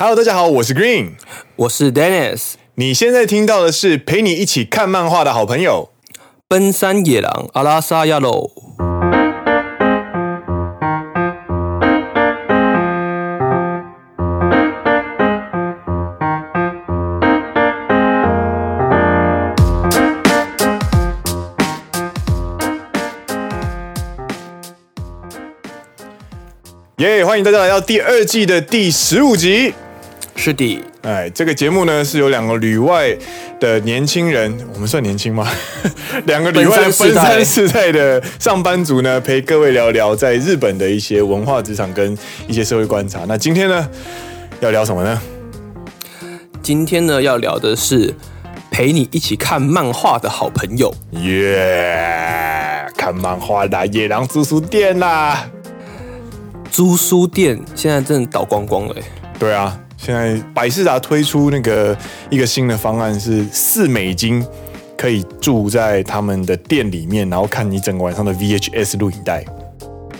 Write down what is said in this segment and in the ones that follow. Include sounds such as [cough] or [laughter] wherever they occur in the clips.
Hello，大家好，我是 Green，我是 Dennis。你现在听到的是陪你一起看漫画的好朋友——奔山野狼阿拉萨亚罗。耶！欢迎大家来到第二季的第十五集。是的，哎，这个节目呢是由两个旅外的年轻人，我们算年轻吗？[laughs] 两个旅外的分三世代的上班族呢，陪各位聊聊在日本的一些文化、职场跟一些社会观察。那今天呢，要聊什么呢？今天呢，要聊的是陪你一起看漫画的好朋友。耶！看漫画啦，野狼租书店啦，租书店现在真的倒光光了。对啊。现在百事达推出那个一个新的方案，是四美金可以住在他们的店里面，然后看你整个晚上的 VHS 录影带，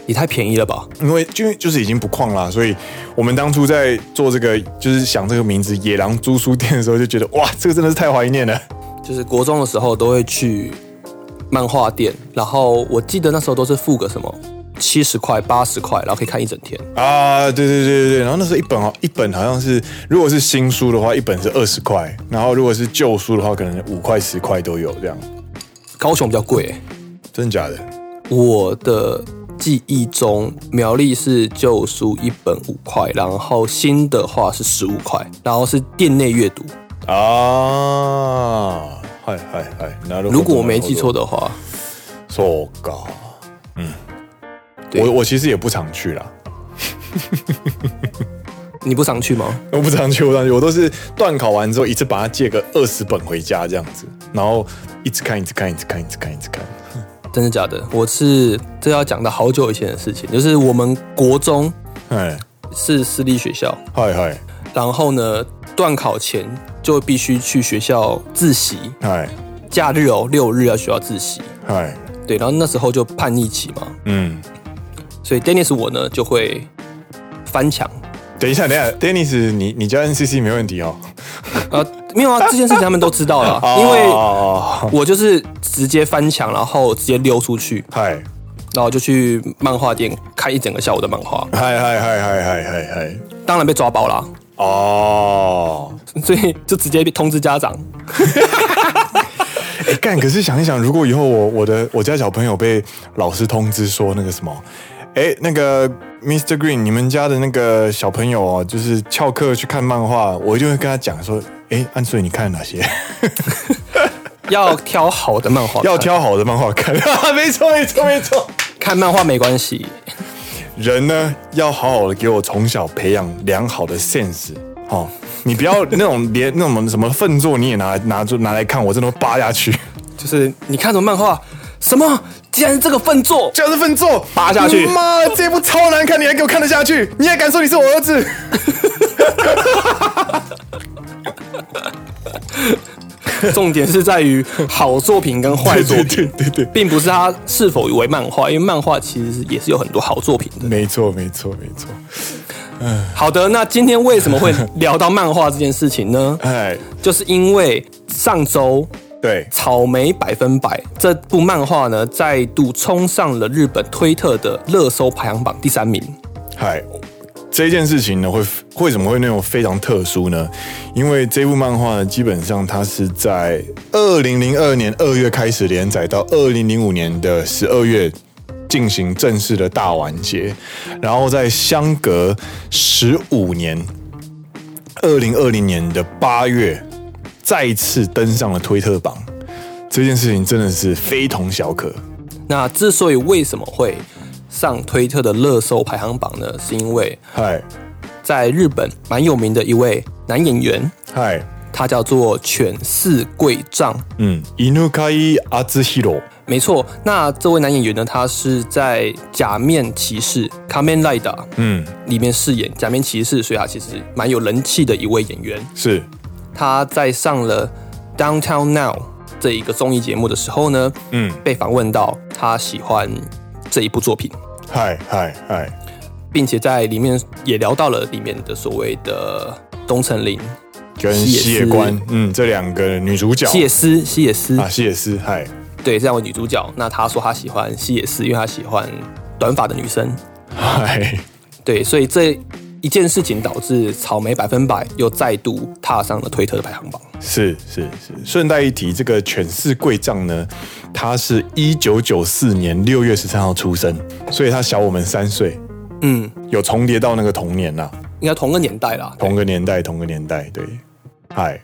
也太便宜了吧？因为就就是已经不矿了，所以我们当初在做这个，就是想这个名字“野狼租书店”的时候，就觉得哇，这个真的是太怀念了。就是国中的时候都会去漫画店，然后我记得那时候都是付个什么。七十块、八十块，然后可以看一整天啊！对对对对对，然后那时候一本一本好像是，如果是新书的话，一本是二十块，然后如果是旧书的话，可能五块、十块都有这样。高雄比较贵，真的假的？我的记忆中，苗栗是旧书一本五块，然后新的话是十五块，然后是店内阅读啊！嗨嗨嗨，如果我没记错的话，说高，嗯。我我其实也不常去啦，[laughs] 你不常去吗？我不常去，我不常去，我都是段考完之后一次把它借个二十本回家这样子，然后一直看，一直看，一直看，一直看，一直看。[laughs] 真的假的？我是这要讲到好久以前的事情，就是我们国中哎。是私立学校，嗨嗨，然后呢段考前就必须去学校自习，嗨，假日哦六日要学校自习，嗨，对，然后那时候就叛逆期嘛，嗯。所以 Dennis 我呢就会翻墙。等一下，等一下，Dennis，你你叫 NCC 没问题哦。呃，没有啊，这件事情他们都知道了，[laughs] 因为我就是直接翻墙，然后直接溜出去，嗨，然后就去漫画店看一整个下午的漫画，嗨嗨嗨嗨嗨嗨嗨，当然被抓包了。哦，所以就直接通知家长。[laughs] 哎，干！可是想一想，如果以后我我的我家小朋友被老师通知说那个什么。哎，那个 Mr. Green，你们家的那个小朋友哦，就是翘课去看漫画，我就会跟他讲说，哎，安瑞，你看哪些？[laughs] 要挑好的漫画，要挑好的漫画看。[laughs] 没错，没错，没错。看漫画没关系，人呢要好好的给我从小培养良好的 sense 哦。你不要那种 [laughs] 连那种什么粪作你也拿拿出拿来看，我真的会扒下去。就是你看什么漫画？什么？既然是这个粪作，就是粪座，扒下去！妈，这部超难看，你还给我看得下去？你还敢说你是我儿子？[laughs] 重点是在于好作品跟坏作品，对对，对对对，并不是它是否为漫画，因为漫画其实是也是有很多好作品的。没错，没错，没错。嗯，好的，那今天为什么会聊到漫画这件事情呢？[laughs] 哎，就是因为上周。对，草莓百分百这部漫画呢，再度冲上了日本推特的热搜排行榜第三名。嗨，这件事情呢，会为什么会那种非常特殊呢？因为这部漫画呢，基本上它是在二零零二年二月开始连载，到二零零五年的十二月进行正式的大完结，然后在相隔十五年，二零二零年的八月。再次登上了推特榜，这件事情真的是非同小可。那之所以为什么会上推特的热搜排行榜呢？是因为嗨，在日本蛮有名的一位男演员，嗨，他叫做犬饲贵丈，嗯，Inukai 没错。那这位男演员呢，他是在《假面骑士》（Kamen Rider） 嗯里面饰演假面骑士，所以他其实蛮有人气的一位演员，是。他在上了《Downtown Now》这一个综艺节目的时候呢，嗯，被访问到他喜欢这一部作品，嗨嗨嗨，并且在里面也聊到了里面的所谓的东城绫跟西野观，嗯，这两个女主角，西野丝，西野丝啊，西野丝，嗨，对，这两位女主角。那他说他喜欢西野丝，因为他喜欢短发的女生，嗨，对，所以这一件事情导致草莓百分百又再度踏上了推特的排行榜。是是是，顺带一提，这个犬饲贵丈呢，他是一九九四年六月十三号出生，所以他小我们三岁。嗯，有重叠到那个童年啦，应该同个年代啦，同个年代，同个年代，对，嗨。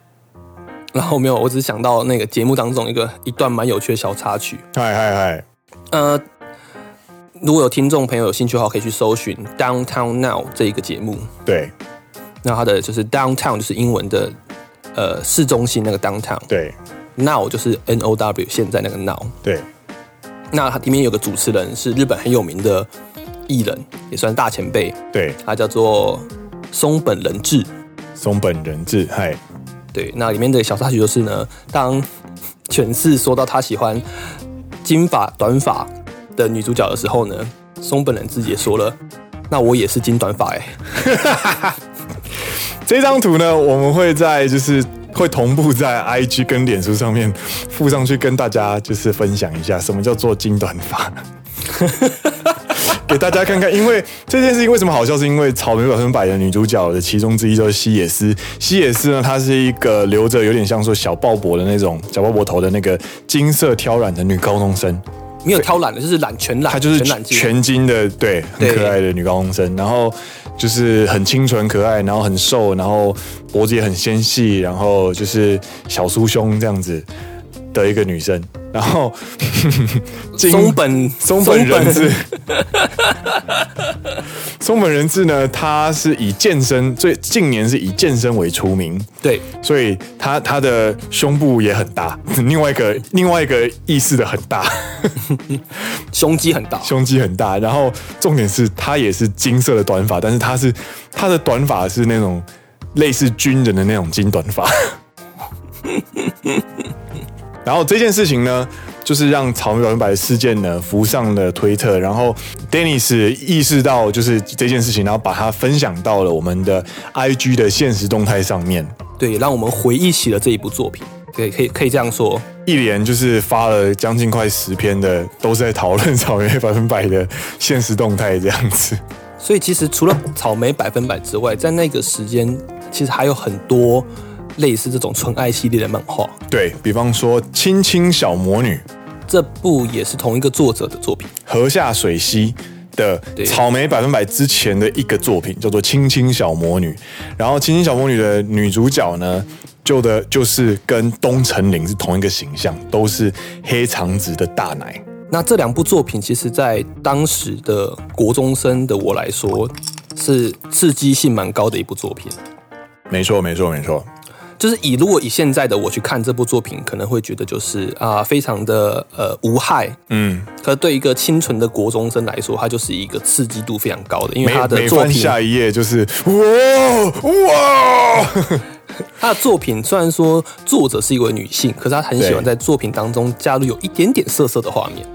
然后没有，我只是想到那个节目当中一个一段蛮有趣的小插曲，嗨嗨嗨，呃，如果有听众朋友有兴趣的话，可以去搜寻《Downtown Now》这一个节目，对，那它的就是 Downtown 就是英文的呃市中心那个 Downtown，对，Now 就是 N O W 现在那个 Now，对，那它里面有个主持人是日本很有名的。艺人也算大前辈，对，他叫做松本人志。松本人志，嗨，对，那里面的小插曲就是呢，当 [laughs] 犬饲说到他喜欢金发短发的女主角的时候呢，松本人志也说了，那我也是金短发哎。[laughs] 这张图呢，我们会在就是会同步在 IG 跟脸书上面附上去，跟大家就是分享一下什么叫做金短发。[laughs] 给大家看看，因为这件事情为什么好笑？是因为草莓百分百的女主角的其中之一就是西野丝。西野丝呢，她是一个留着有点像说小鲍勃的那种小鲍勃头的那个金色挑染的女高中生。没有挑染的，就是染全染，她就是全金的，对，很可爱的女高中生。然后就是很清纯可爱，然后很瘦，然后脖子也很纤细，然后就是小酥胸这样子的一个女生。然后 [laughs] 松本松本人志，[laughs] 松本人志呢，他是以健身，最近年是以健身为出名。对，所以他他的胸部也很大，[laughs] 另外一个另外一个意思的很大，胸肌很大，胸肌很大。然后重点是他也是金色的短发，但是他是他的短发是那种类似军人的那种金短发。然后这件事情呢，就是让草莓百分百的事件呢浮上了推特，然后 Dennis 意识到就是这件事情，然后把它分享到了我们的 IG 的现实动态上面。对，让我们回忆起了这一部作品。对，可以可以这样说，一连就是发了将近快十篇的，都是在讨论草莓百分百的现实动态这样子。所以其实除了草莓百分百之外，在那个时间其实还有很多。类似这种纯爱系列的漫画，对，比方说《青青小魔女》，这部也是同一个作者的作品，河下水希的草莓百分百之前的一个作品叫做《青青小魔女》，然后《青青小魔女》的女主角呢，就的就是跟东城绫是同一个形象，都是黑长直的大奶。那这两部作品，其实在当时的国中生的我来说，是刺激性蛮高的一部作品。没错，没错，没错。就是以如果以现在的我去看这部作品，可能会觉得就是啊、呃，非常的呃无害，嗯。可是对一个清纯的国中生来说，它就是一个刺激度非常高的，因为他的作品下一页就是哇哇，[laughs] 他的作品虽然说作者是一位女性，可是他很喜欢在作品当中加入有一点点色色的画面，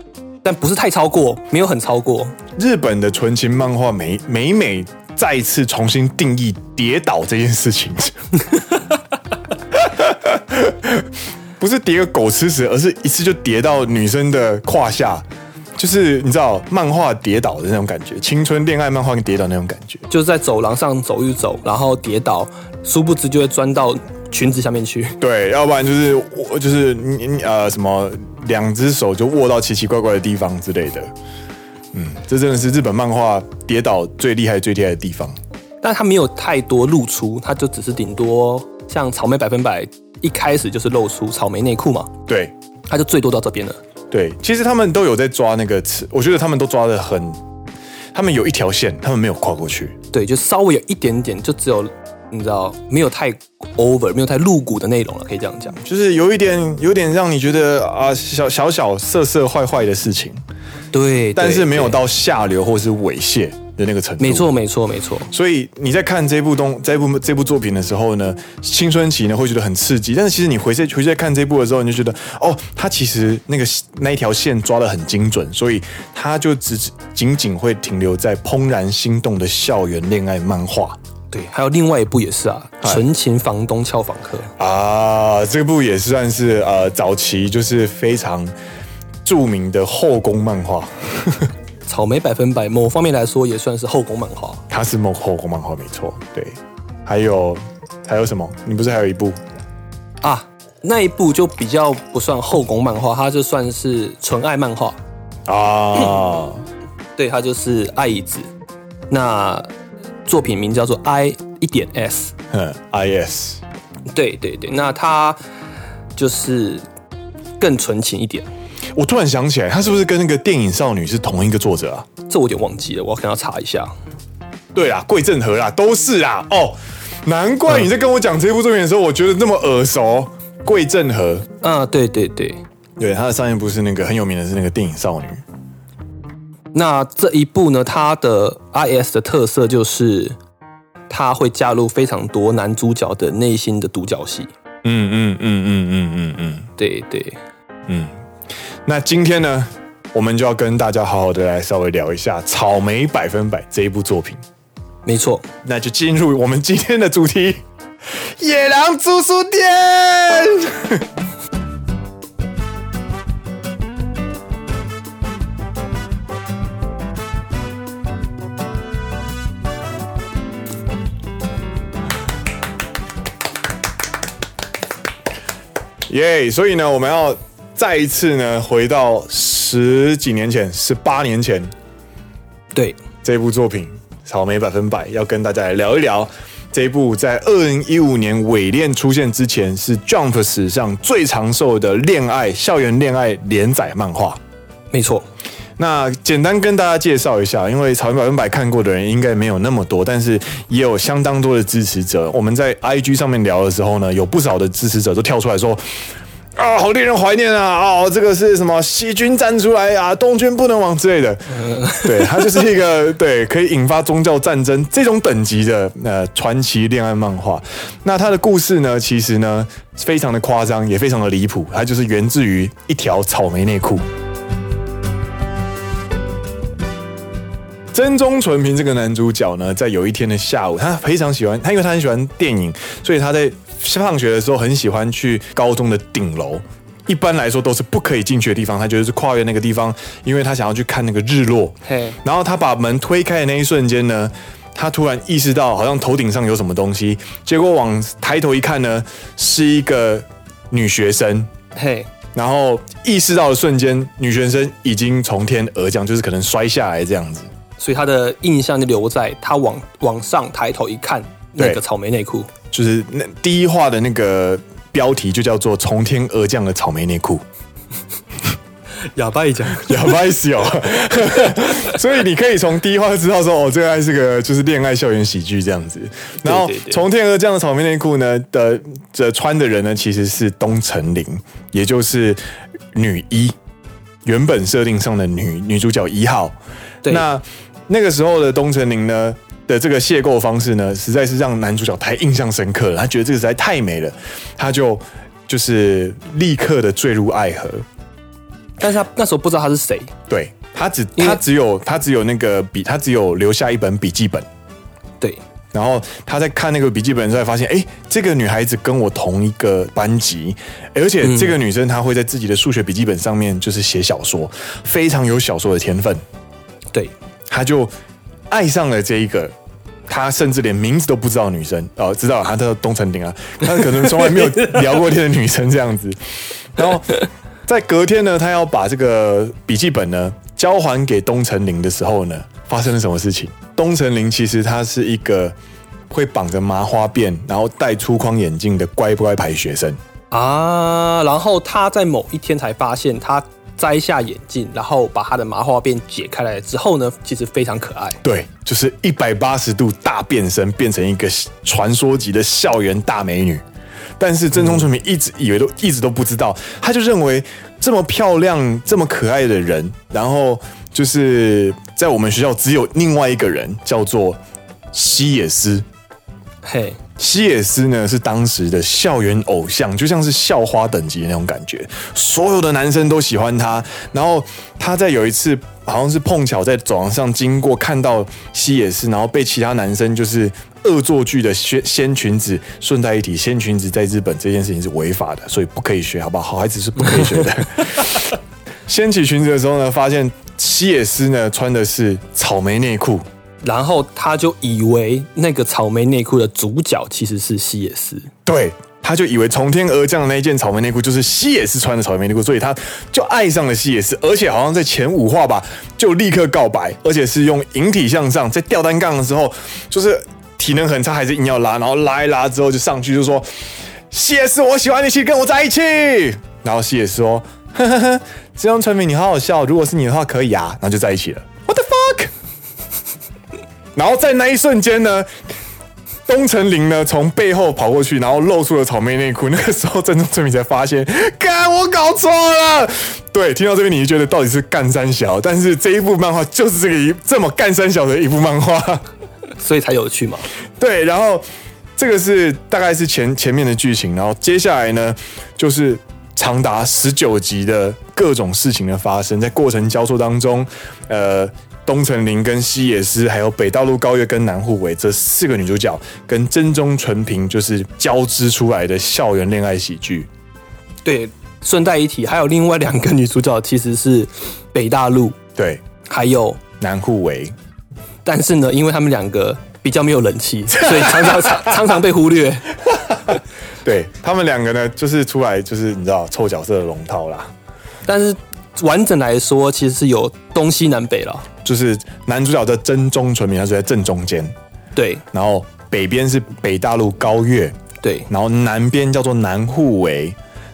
但不是太超过，没有很超过。日本的纯情漫画每每每再次重新定义跌倒这件事情。[laughs] 不是叠个狗吃屎，而是一次就叠到女生的胯下，就是你知道漫画跌倒的那种感觉，青春恋爱漫画跟跌倒那种感觉，就是在走廊上走一走，然后跌倒，殊不知就会钻到裙子下面去。[laughs] 对，要不然就是我就是你呃什么两只手就握到奇奇怪怪的地方之类的。嗯，这真的是日本漫画跌倒最厉害最厉害的地方。但它没有太多露出，它就只是顶多像草莓百分百。一开始就是露出草莓内裤嘛，对，他就最多到这边了。对，其实他们都有在抓那个词，我觉得他们都抓的很，他们有一条线，他们没有跨过去。对，就稍微有一点点，就只有你知道，没有太 over，没有太露骨的内容了，可以这样讲，就是有一点，有点让你觉得啊，小小小色色坏坏的事情，对，但是没有到下流或是猥亵。的那个程度，没错，没错，没错。所以你在看这部东这部这部作品的时候呢，青春期呢会觉得很刺激，但是其实你回去回去再看这部的时候，你就觉得哦，他其实那个那一条线抓的很精准，所以他就只仅仅会停留在怦然心动的校园恋爱漫画。对，还有另外一部也是啊，《纯情房东俏房客》啊，这部也算是呃早期就是非常著名的后宫漫画。草莓百分百，某方面来说也算是后宫漫画。它是某后宫漫画没错，对。还有还有什么？你不是还有一部啊？那一部就比较不算后宫漫画，它就算是纯爱漫画啊。[coughs] 对，它就是爱一子。那作品名叫做 I 一点 S，嗯，I S。对对对，那它就是更纯情一点。我突然想起来，他是不是跟那个电影少女是同一个作者啊？这我有点忘记了，我可能要查一下。对啊，桂正和啦，都是啊。哦，难怪你在跟我讲这部作品的时候，我觉得那么耳熟。桂正和，啊，对对对，对，他的上一部是那个很有名的是那个电影少女。那这一部呢，它的 IS 的特色就是，它会加入非常多男主角的内心的独角戏。嗯嗯嗯嗯嗯嗯嗯，对对，嗯。那今天呢，我们就要跟大家好好的来稍微聊一下《草莓百分百》这一部作品。没错，那就进入我们今天的主题。[laughs] 野狼租书店。[laughs] 耶！yeah, 所以呢，我们要再一次呢，回到十几年前，十八年前，对这部作品《草莓百分百》，要跟大家来聊一聊。这一部在二零一五年尾恋出现之前，是 Jump 史上最长寿的恋爱校园恋爱连载漫画。没错，那简单跟大家介绍一下，因为草莓百分百看过的人应该没有那么多，但是也有相当多的支持者。我们在 IG 上面聊的时候呢，有不少的支持者都跳出来说。啊，好令人怀念啊！哦，这个是什么？西军站出来啊，东军不能亡之类的。对，它就是一个 [laughs] 对可以引发宗教战争这种等级的呃传奇恋爱漫画。那它的故事呢，其实呢非常的夸张，也非常的离谱。它就是源自于一条草莓内裤。真宗纯平这个男主角呢，在有一天的下午，他非常喜欢他，因为他很喜欢电影，所以他在。放学的时候很喜欢去高中的顶楼，一般来说都是不可以进去的地方。他觉得是跨越那个地方，因为他想要去看那个日落。嘿，然后他把门推开的那一瞬间呢，他突然意识到好像头顶上有什么东西，结果往抬头一看呢，是一个女学生。嘿，然后意识到的瞬间，女学生已经从天而降，就是可能摔下来这样子。所以他的印象就留在他往往上抬头一看，那个草莓内裤。就是那第一话的那个标题就叫做“从天而降的草莓内裤”，哑巴一讲，[laughs] 哑巴一死哦。[laughs] 所以你可以从第一话就知道说，哦，这个还是个就是恋爱校园喜剧这样子。然后从天而降的草莓内裤呢的这穿的人呢，其实是东城绫，也就是女一，原本设定上的女女主角一号。那那个时候的东城绫呢，的这个邂逅方式呢，实在是让男主角太印象深刻了。他觉得这个实在太美了，他就就是立刻的坠入爱河。但是他那时候不知道他是谁，对，他只他只有他只有那个笔，他只有留下一本笔记本。对，然后他在看那个笔记本的时候，发现哎，这个女孩子跟我同一个班级，而且这个女生她会在自己的数学笔记本上面就是写小说，非常有小说的天分。对，他就爱上了这一个。他甚至连名字都不知道女生哦，知道他叫东城铃啊，他可能从来没有聊过天的女生这样子。然后在隔天呢，他要把这个笔记本呢交还给东城铃的时候呢，发生了什么事情？东城铃其实他是一个会绑着麻花辫，然后戴粗框眼镜的乖乖牌学生啊。然后他在某一天才发现他。摘下眼镜，然后把他的麻花辫解开来之后呢，其实非常可爱。对，就是一百八十度大变身，变成一个传说级的校园大美女。但是真宗纯平一直以为都一直都不知道，他就认为这么漂亮、这么可爱的人，然后就是在我们学校只有另外一个人叫做西野司。嘿。西野斯呢是当时的校园偶像，就像是校花等级的那种感觉，所有的男生都喜欢他。然后他在有一次好像是碰巧在走廊上经过，看到西野斯，然后被其他男生就是恶作剧的掀掀裙子。顺带一提，掀裙子在日本这件事情是违法的，所以不可以学，好不好？好孩子是不可以学的。[laughs] 掀起裙子的时候呢，发现西野斯呢穿的是草莓内裤，然后他就以为那个草莓内裤的主角其实是西野寺。对。他就以为从天而降的那件草莓内裤就是西野寺穿的草莓内裤，所以他就爱上了西野寺，而且好像在前五话吧，就立刻告白，而且是用引体向上，在吊单杠的时候，就是体能很差，还是硬要拉，然后拉一拉之后就上去就说：“西野寺，我喜欢你，请跟我在一起。”然后西野寺说：“呵呵呵，这张纯明你好好笑，如果是你的话可以啊。”然后就在一起了。然后在那一瞬间呢？东城林呢，从背后跑过去，然后露出了草莓内裤。那个时候，真中村明才发现，[laughs] 干我搞错了。对，听到这边，你就觉得到底是干三小，但是这一部漫画就是这个一这么干三小的一部漫画，[laughs] 所以才有趣嘛。对，然后这个是大概是前前面的剧情，然后接下来呢，就是长达十九集的各种事情的发生，在过程交错当中，呃。东城绫跟西野诗，还有北道路高月跟南户唯这四个女主角，跟真中纯平就是交织出来的校园恋爱喜剧。对，顺带一提，还有另外两个女主角其实是北大路，对，还有南户唯。但是呢，因为他们两个比较没有人气，[laughs] 所以常常常常常被忽略。对，他们两个呢，就是出来就是你知道臭角色的龙套啦。但是完整来说，其实是有东西南北了。就是男主角的真中纯明，他是在正中间，对。然后北边是北大陆高月，对。然后南边叫做南护围，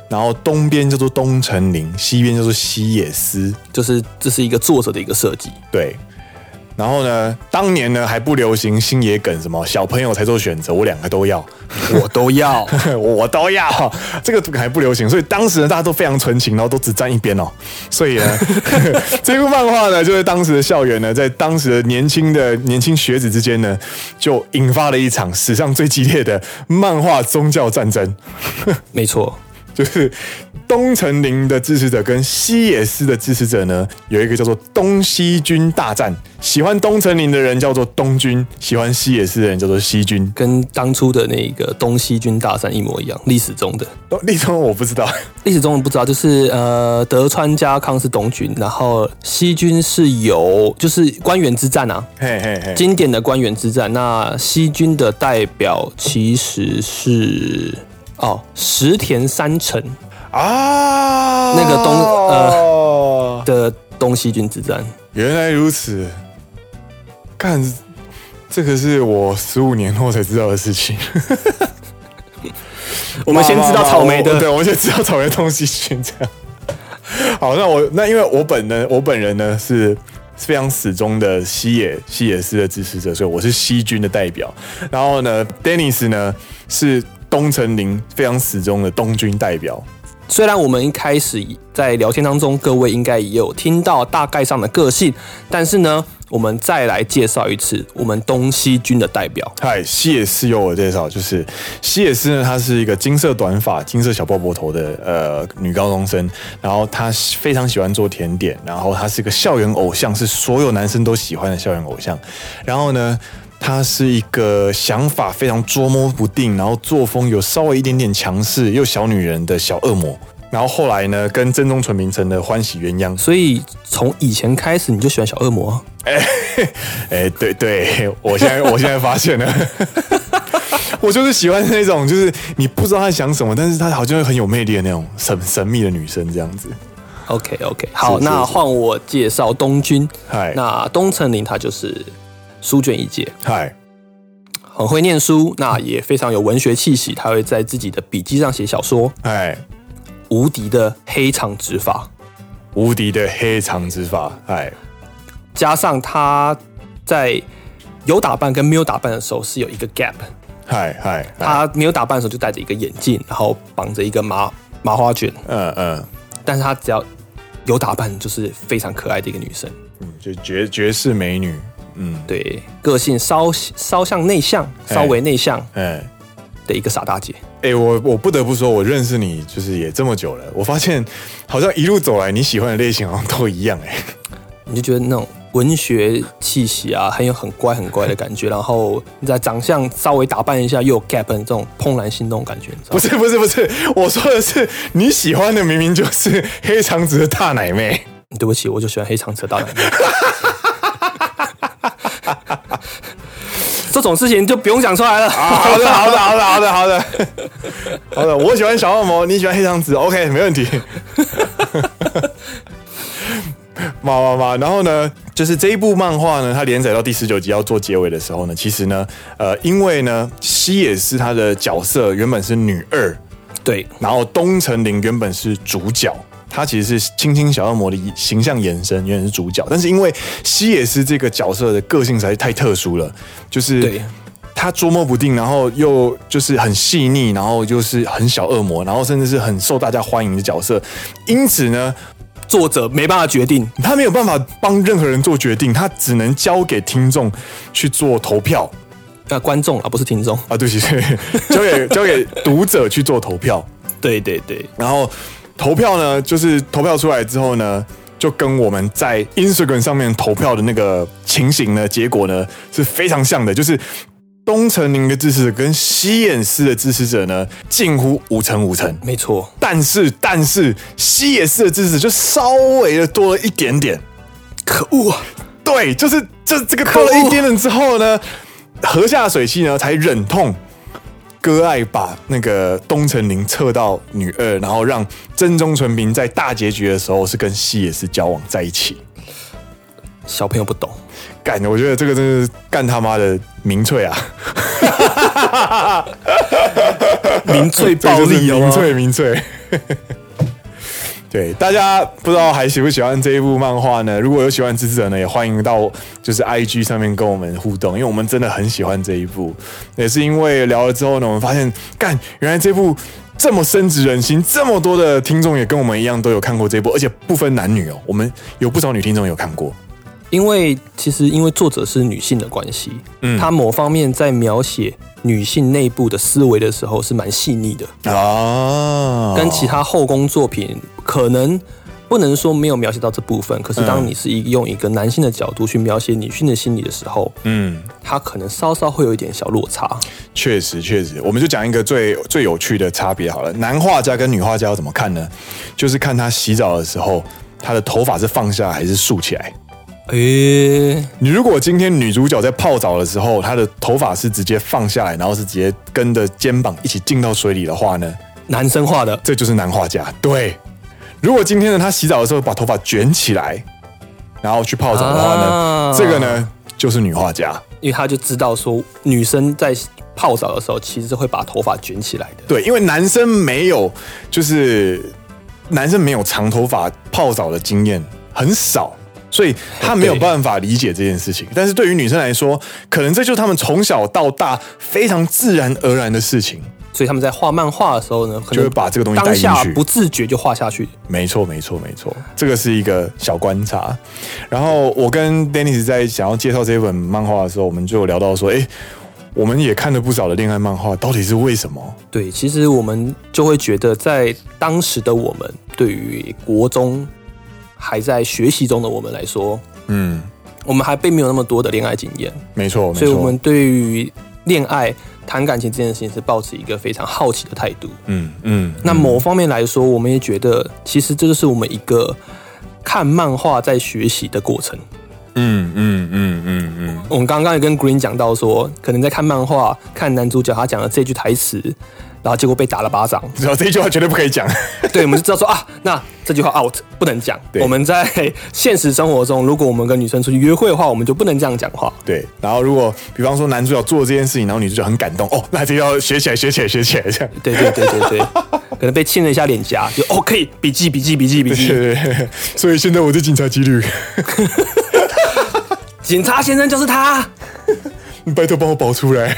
然后东边叫做东城林，西边叫做西野司，就是这是一个作者的一个设计，对。然后呢，当年呢还不流行星野梗，什么小朋友才做选择，我两个都要，我都要，我都要，这个还不流行，所以当时呢大家都非常纯情，然后都只站一边哦。所以呢，[laughs] 这部漫画呢，就是当时的校园呢，在当时的年轻的年轻学子之间呢，就引发了一场史上最激烈的漫画宗教战争。[laughs] 没错。就是东城林的支持者跟西野司的支持者呢，有一个叫做东西军大战。喜欢东城林的人叫做东军，喜欢西野司的人叫做西军，跟当初的那个东西军大战一模一样。历史中的，历史中我不知道，历史中我不知道，就是呃，德川家康是东军，然后西军是由就是关原之战啊，嘿嘿嘿，经典的关原之战。那西军的代表其实是。哦，石田三成啊，那个东呃的东西军之战，原来如此。干，这个是我十五年后才知道的事情。[laughs] 我们先知道草莓的，[laughs] 对，我们先知道草莓东西军这样。好，那我那因为我本人，我本人呢是非常始终的西野西野司的支持者，所以我是西军的代表。然后呢，Dennis 呢是。东城林非常始终的东军代表。虽然我们一开始在聊天当中，各位应该也有听到大概上的个性，但是呢，我们再来介绍一次我们东西军的代表。嗨，西野司由我介绍，就是西野司呢，她是一个金色短发、金色小鲍伯头的呃女高中生，然后她非常喜欢做甜点，然后她是一个校园偶像，是所有男生都喜欢的校园偶像。然后呢，他是一个想法非常捉摸不定，然后作风有稍微一点点强势又小女人的小恶魔。然后后来呢，跟真宗纯明成的欢喜鸳鸯。所以从以前开始你就喜欢小恶魔？哎 [laughs] 哎，对对，我现在我现在发现了，[laughs] 我就是喜欢那种，就是你不知道他想什么，但是他好像很有魅力的那种神神秘的女生这样子。OK OK，好，那换我介绍东君。嗨，那东城林他就是。书卷一姐，嗨，很会念书，那也非常有文学气息。他会在自己的笔记上写小说，哎，无敌的黑长直发，无敌的黑长直发，哎，加上他在有打扮跟没有打扮的时候是有一个 gap，嗨嗨，他没有打扮的时候就戴着一个眼镜，然后绑着一个麻麻花卷，嗯嗯，但是他只要有打扮，就是非常可爱的一个女生，嗯，就绝绝世美女。嗯，对，个性稍稍向内向，稍微内向，哎，的一个傻大姐。哎、欸，我我不得不说，我认识你就是也这么久了，我发现好像一路走来你喜欢的类型好像都一样，哎，你就觉得那种文学气息啊，很有很乖很乖的感觉，[laughs] 然后你在长相稍微打扮一下又有 gap 这种怦然心动感觉。不是不是不是，我说的是你喜欢的明明就是黑长直的大奶妹。对不起，我就喜欢黑长直的大奶妹。[laughs] [laughs] 这种事情就不用讲出来了。好的好的好的好的好的好的，我喜欢小恶魔，你喜欢黑长直，OK，没问题。妈妈妈，然后呢，就是这一部漫画呢，它连载到第十九集要做结尾的时候呢，其实呢，呃，因为呢，西野是他的角色原本是女二，对，然后东城绫原本是主角，他其实是青青小恶魔的形象延伸，原本是主角，但是因为西野是这个角色的个性实在太特殊了，就是他捉摸不定，然后又就是很细腻，然后就是很小恶魔，然后甚至是很受大家欢迎的角色，因此呢。作者没办法决定，他没有办法帮任何人做决定，他只能交给听众去做投票。那观众啊，不是听众啊，对不起，[laughs] 交给交给读者去做投票。[laughs] 对对对，然后投票呢，就是投票出来之后呢，就跟我们在 Instagram 上面投票的那个情形呢，结果呢是非常像的，就是。东城林的支持者跟西野寺的支持者呢，近乎五成五成，没错。但是，但是西野寺的支持者就稍微的多了一点点。可恶啊！对，就是这这个多了一点点之后呢，河下水系呢才忍痛割爱，把那个东城绫撤到女二，然后让真宗纯平在大结局的时候是跟西野寺交往在一起。小朋友不懂。干，我觉得这个真是干他妈的民粹啊！[laughs] 民粹暴力 [laughs] 哦，民粹民粹。对，大家不知道还喜不喜欢这一部漫画呢？如果有喜欢支持者呢，也欢迎到就是 IG 上面跟我们互动，因为我们真的很喜欢这一部。也是因为聊了之后呢，我们发现干，原来这部这么深植人心，这么多的听众也跟我们一样都有看过这一部，而且不分男女哦，我们有不少女听众有看过。因为其实因为作者是女性的关系，嗯，她某方面在描写女性内部的思维的时候是蛮细腻的啊，跟其他后宫作品可能不能说没有描写到这部分，可是当你是一用一个男性的角度去描写女性的心理的时候，嗯，他可能稍稍会有一点小落差。确实，确实，我们就讲一个最最有趣的差别好了，男画家跟女画家要怎么看呢？就是看他洗澡的时候，他的头发是放下还是竖起来。诶、欸，你如果今天女主角在泡澡的时候，她的头发是直接放下来，然后是直接跟着肩膀一起进到水里的话呢？男生画的，这就是男画家。对，如果今天呢，他洗澡的时候把头发卷起来，然后去泡澡的话呢，啊、这个呢就是女画家，因为他就知道说女生在泡澡的时候其实是会把头发卷起来的。对，因为男生没有，就是男生没有长头发泡澡的经验很少。所以他没有办法理解这件事情，但是对于女生来说，可能这就是他们从小到大非常自然而然的事情。所以他们在画漫画的时候呢，就会把这个东西带下去，不自觉就画下去。没错，没错，没错，这个是一个小观察。然后我跟 Dennis 在想要介绍这本漫画的时候，我们就聊到说，哎，我们也看了不少的恋爱漫画，到底是为什么？对，其实我们就会觉得，在当时的我们，对于国中。还在学习中的我们来说，嗯，我们还并没有那么多的恋爱经验，没错，所以我们对于恋爱、谈感情这件事情是保持一个非常好奇的态度，嗯嗯。那某方面来说，我们也觉得，其实这就是我们一个看漫画在学习的过程，嗯嗯嗯嗯嗯。我们刚刚也跟 Green 讲到说，可能在看漫画，看男主角他讲的这句台词。然后结果被打了巴掌，知道这一句话绝对不可以讲。对，我们就知道说啊，那这句话 out 不能讲。我们在现实生活中，如果我们跟女生出去约会的话，我们就不能这样讲话。对。然后如果比方说男主角做这件事情，然后女主角很感动，哦，那就要学起来，学起来，学起来，这样。对对对对对，[laughs] 可能被亲了一下脸颊，就哦可以笔记笔记笔记笔记。对，对，对。[laughs] 所以现在我是警察几率，[laughs] 警察先生就是他，你拜托帮我保出来。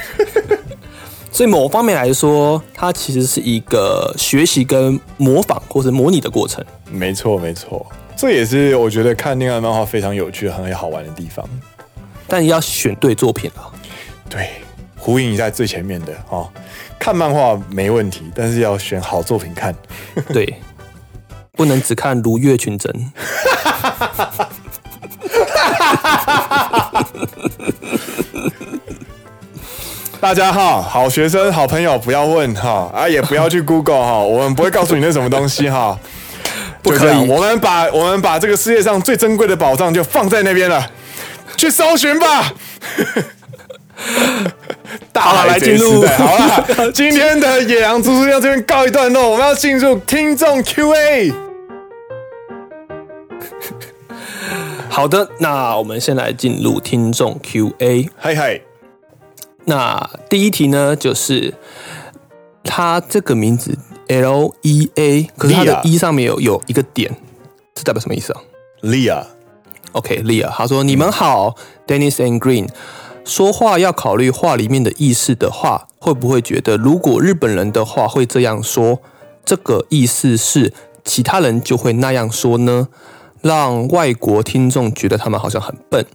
所以某方面来说，它其实是一个学习跟模仿或者模拟的过程。没错，没错，这也是我觉得看恋爱漫画非常有趣、很好玩的地方。但要选对作品啊。对，呼应一下最前面的哦，看漫画没问题，但是要选好作品看。[laughs] 对，不能只看如月群真。[laughs] [laughs] 大家好，好学生、好朋友不要问哈啊，也不要去 Google 哈，我们不会告诉你那什么东西哈。[laughs] 不可以，我们把我们把这个世界上最珍贵的宝藏就放在那边了，去搜寻吧。[laughs] 大海来进入，好了，今天的野狼猪猪要这边告一段落，我们要进入听众 Q&A。好的，那我们先来进入听众 Q&A。嗨嗨，那第一题呢，就是他这个名字 L E A，可是他的 E 上面有有一个点，这代表什么意思啊？Leah，OK，Leah，他说：“你们好，Dennis and Green。”说话要考虑话里面的意思的话，会不会觉得如果日本人的话会这样说，这个意思是其他人就会那样说呢？让外国听众觉得他们好像很笨。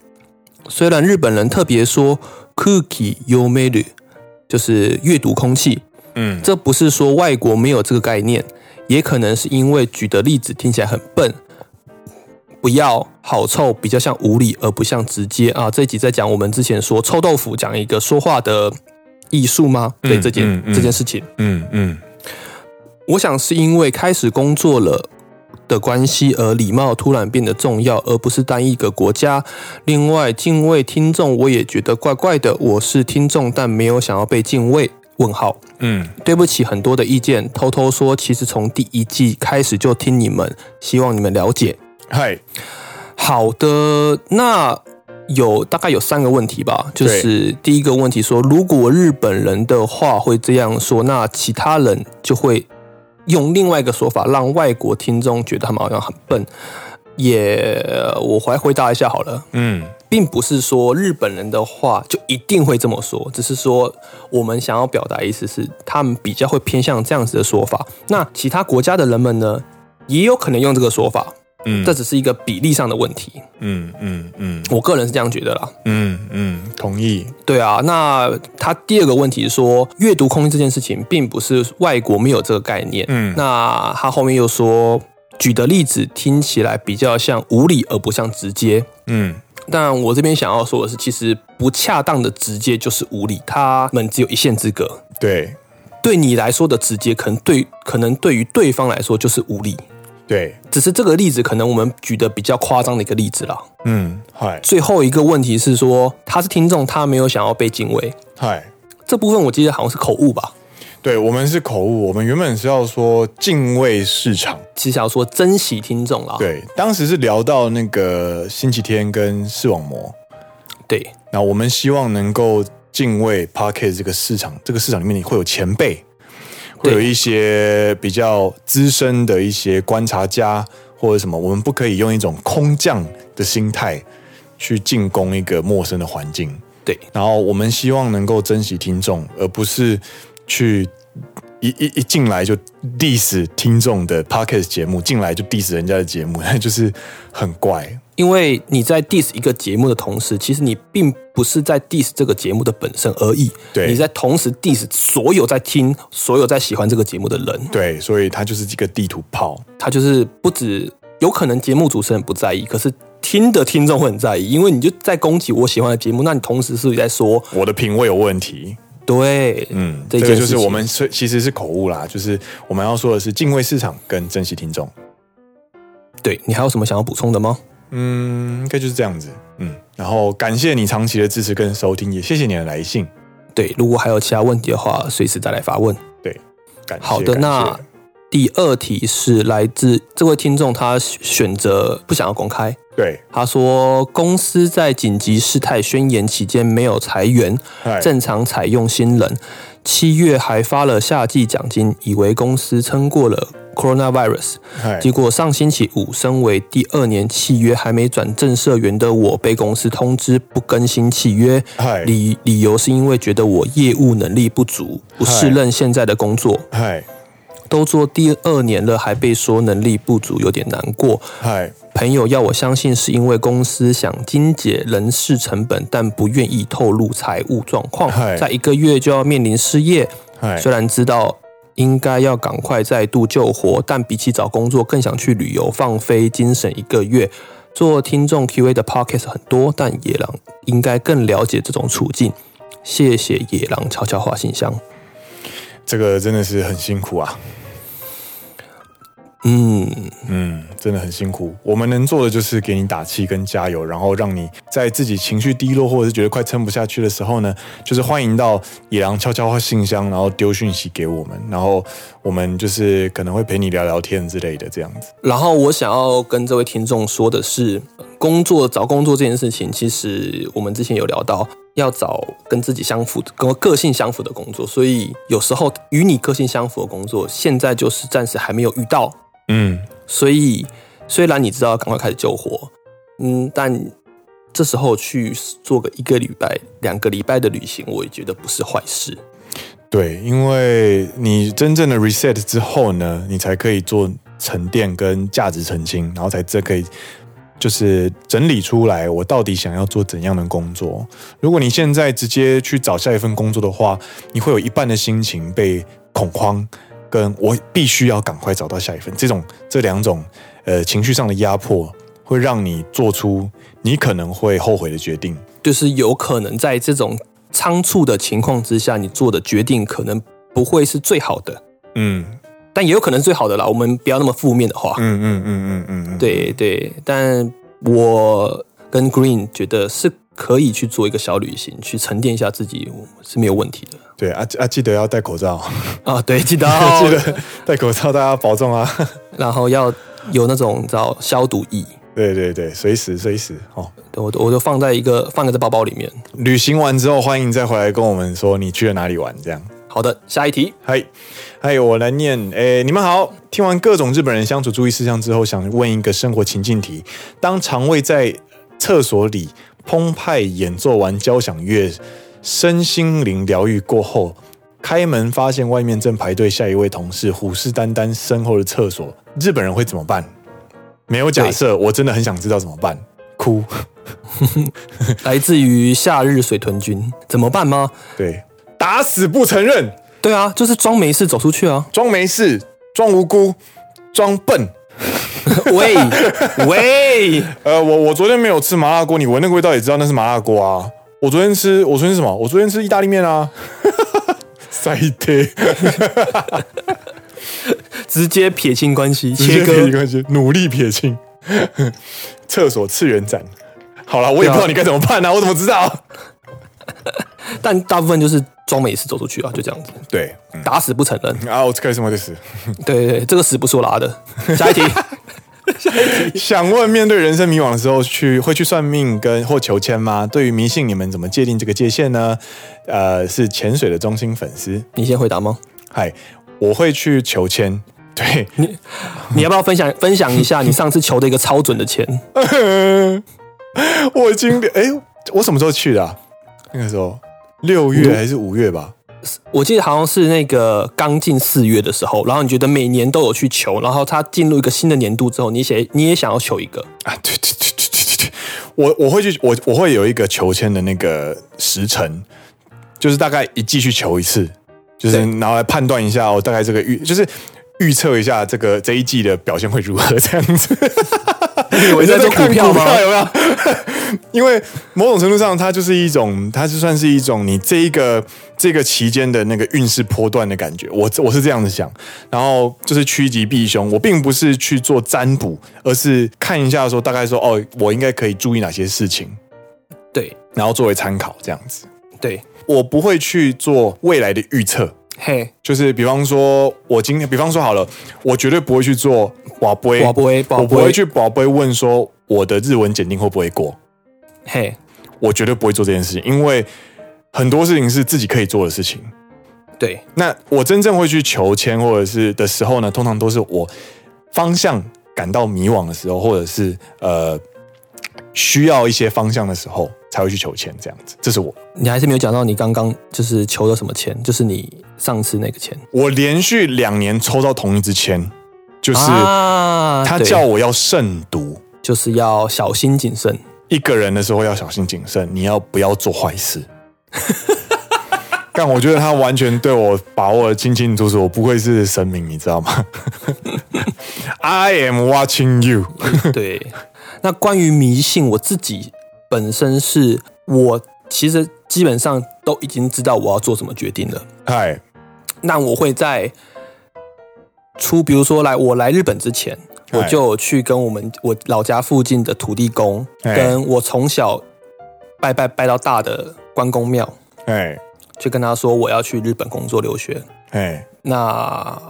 虽然日本人特别说 “cookie yo meru”，就是阅读空气，嗯，这不是说外国没有这个概念，也可能是因为举的例子听起来很笨。不要好臭，比较像无理，而不像直接啊。这一集在讲我们之前说臭豆腐，讲一个说话的艺术吗？对这件、嗯嗯、这件事情，嗯嗯，我想是因为开始工作了的关系，而礼貌突然变得重要，而不是单一个国家。另外，敬畏听众，我也觉得怪怪的。我是听众，但没有想要被敬畏。问号，嗯，对不起，很多的意见，偷偷说，其实从第一季开始就听你们，希望你们了解。嗨，好的，那有大概有三个问题吧，就是第一个问题说，如果日本人的话会这样说，那其他人就会用另外一个说法，让外国听众觉得他们好像很笨。也，我来回答一下好了，嗯，并不是说日本人的话就一定会这么说，只是说我们想要表达意思是，他们比较会偏向这样子的说法。那其他国家的人们呢，也有可能用这个说法。嗯，这只是一个比例上的问题。嗯嗯嗯，我个人是这样觉得啦。嗯嗯，同意。对啊，那他第二个问题是说，阅读空间这件事情，并不是外国没有这个概念。嗯，那他后面又说，举的例子听起来比较像无理，而不像直接。嗯，但我这边想要说的是，其实不恰当的直接就是无理，他们只有一线之隔。对，对你来说的直接，可能对可能对于对方来说就是无理。对，只是这个例子可能我们举的比较夸张的一个例子啦。嗯，嗨。最后一个问题是说，他是听众，他没有想要被敬畏。嗨，这部分我记得好像是口误吧？对，我们是口误，我们原本是要说敬畏市场，其实要说珍惜听众啦。对，当时是聊到那个星期天跟视网膜。对，那我们希望能够敬畏 Pocket 这个市场，这个市场里面你会有前辈。会有一些比较资深的一些观察家或者什么，我们不可以用一种空降的心态去进攻一个陌生的环境。对，然后我们希望能够珍惜听众，而不是去一一一进来就 diss 听众的 podcast 节目，进来就 diss 人家的节目，那就是很怪。因为你在 diss 一个节目的同时，其实你并不是在 diss 这个节目的本身而已。对，你在同时 diss 所有在听、所有在喜欢这个节目的人。对，所以它就是一个地图炮。它就是不止有可能节目主持人不在意，可是听的听众会很在意，因为你就在攻击我喜欢的节目，那你同时是不是在说我的品味有问题？对，嗯，这个就是我们是其实是口误啦，就是我们要说的是敬畏市场跟珍惜听众。对，你还有什么想要补充的吗？嗯，应该就是这样子。嗯，然后感谢你长期的支持跟收听，也谢谢你的来信。对，如果还有其他问题的话，随时再来发问。对，感谢。好的，那第二题是来自这位听众，他选择不想要公开。对，他说公司在紧急事态宣言期间没有裁员，正常采用新人。七月还发了夏季奖金，以为公司撑过了。Coronavirus，结果上星期五，身为第二年契约还没转正社员的我，被公司通知不更新契约，理理由是因为觉得我业务能力不足，不适任现在的工作。都做第二年了，还被说能力不足，有点难过。朋友要我相信是因为公司想精简人事成本，但不愿意透露财务状况，在一个月就要面临失业。虽然知道。应该要赶快再度救活，但比起找工作，更想去旅游放飞精神一个月。做听众 Q&A 的 Podcast 很多，但野狼应该更了解这种处境。谢谢野狼悄悄话信箱，这个真的是很辛苦啊。嗯嗯，真的很辛苦。我们能做的就是给你打气跟加油，然后让你在自己情绪低落或者是觉得快撑不下去的时候呢，就是欢迎到野狼悄悄话信箱，然后丢讯息给我们，然后我们就是可能会陪你聊聊天之类的这样子。然后我想要跟这位听众说的是，工作找工作这件事情，其实我们之前有聊到，要找跟自己相符、跟个性相符的工作，所以有时候与你个性相符的工作，现在就是暂时还没有遇到。嗯，所以虽然你知道赶快开始救火，嗯，但这时候去做个一个礼拜、两个礼拜的旅行，我也觉得不是坏事。对，因为你真正的 reset 之后呢，你才可以做沉淀跟价值澄清，然后才这可以就是整理出来我到底想要做怎样的工作。如果你现在直接去找下一份工作的话，你会有一半的心情被恐慌。跟我必须要赶快找到下一份，这种这两种呃情绪上的压迫，会让你做出你可能会后悔的决定。就是有可能在这种仓促的情况之下，你做的决定可能不会是最好的。嗯，但也有可能最好的啦。我们不要那么负面的话。嗯嗯嗯嗯嗯嗯，对对。但我跟 Green 觉得是可以去做一个小旅行，去沉淀一下自己是没有问题的。对啊啊，记得要戴口罩 [laughs] 啊！对，记得 [laughs] 记得戴口罩，大家保重啊！[laughs] 然后要有那种叫消毒液。对对对，随时随时哦。我我都放在一个放在这包包里面。旅行完之后，欢迎再回来跟我们说你去了哪里玩，这样。好的，下一题。嗨，嗨我来念。诶，你们好。听完各种日本人相处注意事项之后，想问一个生活情境题：当肠胃在厕所里澎湃演奏完交响乐。身心灵疗愈过后，开门发现外面正排队下一位同事，虎视眈眈身后的厕所，日本人会怎么办？没有假设，我真的很想知道怎么办。哭，[laughs] 来自于夏日水豚君，怎么办吗？对，打死不承认。对啊，就是装没事走出去啊，装没事，装无辜，装笨。喂 [laughs] 喂，[laughs] 呃，我我昨天没有吃麻辣锅，你闻那个味道也知道那是麻辣锅啊。我昨天吃，我昨天吃什么？我昨天吃意大利面啊！[laughs] 塞铁，直接撇清关系，切割关系，努力撇清。厕所次元斩，好了，我也不知道你该怎么办啊！我怎么知道？[laughs] 但大部分就是装没事走出去啊，就这样子。对，打死不承认啊！我开什么的死？[laughs] 对对对，这个死不是我拉的。[laughs] 下一题。下一题想问，面对人生迷惘的时候，去会去算命跟或求签吗？对于迷信，你们怎么界定这个界限呢？呃，是潜水的中心粉丝，你先回答吗？嗨，我会去求签。对你，你要不要分享分享一下你上次求的一个超准的签？我已经哎，我什么时候去的啊？那个时候六月还是五月吧？我记得好像是那个刚进四月的时候，然后你觉得每年都有去求，然后他进入一个新的年度之后，你写你也想要求一个啊？对对对对对对，我我会去，我我会有一个求签的那个时辰，就是大概一季去求一次，就是拿来判断一下我大概这个预，就是预测一下这个这一季的表现会如何这样子。你以为在做股票吗？[laughs] 有没有？因为某种程度上，它就是一种，它就算是一种你这一个这个期间的那个运势波段的感觉。我我是这样子想，然后就是趋吉避凶。我并不是去做占卜，而是看一下说大概说哦，我应该可以注意哪些事情，对，然后作为参考这样子。对，我不会去做未来的预测。嘿，就是比方说，我今天，比方说好了，我绝对不会去做宝贝，宝贝，我不会去宝贝问说我的日文检定会不会过。嘿，我绝对不会做这件事情，因为很多事情是自己可以做的事情。对，那我真正会去求签或者是的时候呢，通常都是我方向感到迷惘的时候，或者是呃需要一些方向的时候，才会去求签这样子。这是我。你还是没有讲到你刚刚就是求了什么签，就是你上次那个签。我连续两年抽到同一支签，就是他叫我要慎读，就是要小心谨慎。一个人的时候要小心谨慎，你要不要做坏事？[laughs] 但我觉得他完全对我把握的清清楚楚，我不愧是神明，你知道吗？[laughs] I am watching you。[laughs] 对，那关于迷信，我自己本身是我其实基本上都已经知道我要做什么决定了。嗨，那我会在出，比如说来我来日本之前，我就去跟我们我老家附近的土地公，跟我从小拜拜拜到大的关公庙，哎，就跟他说我要去日本工作留学，哎，那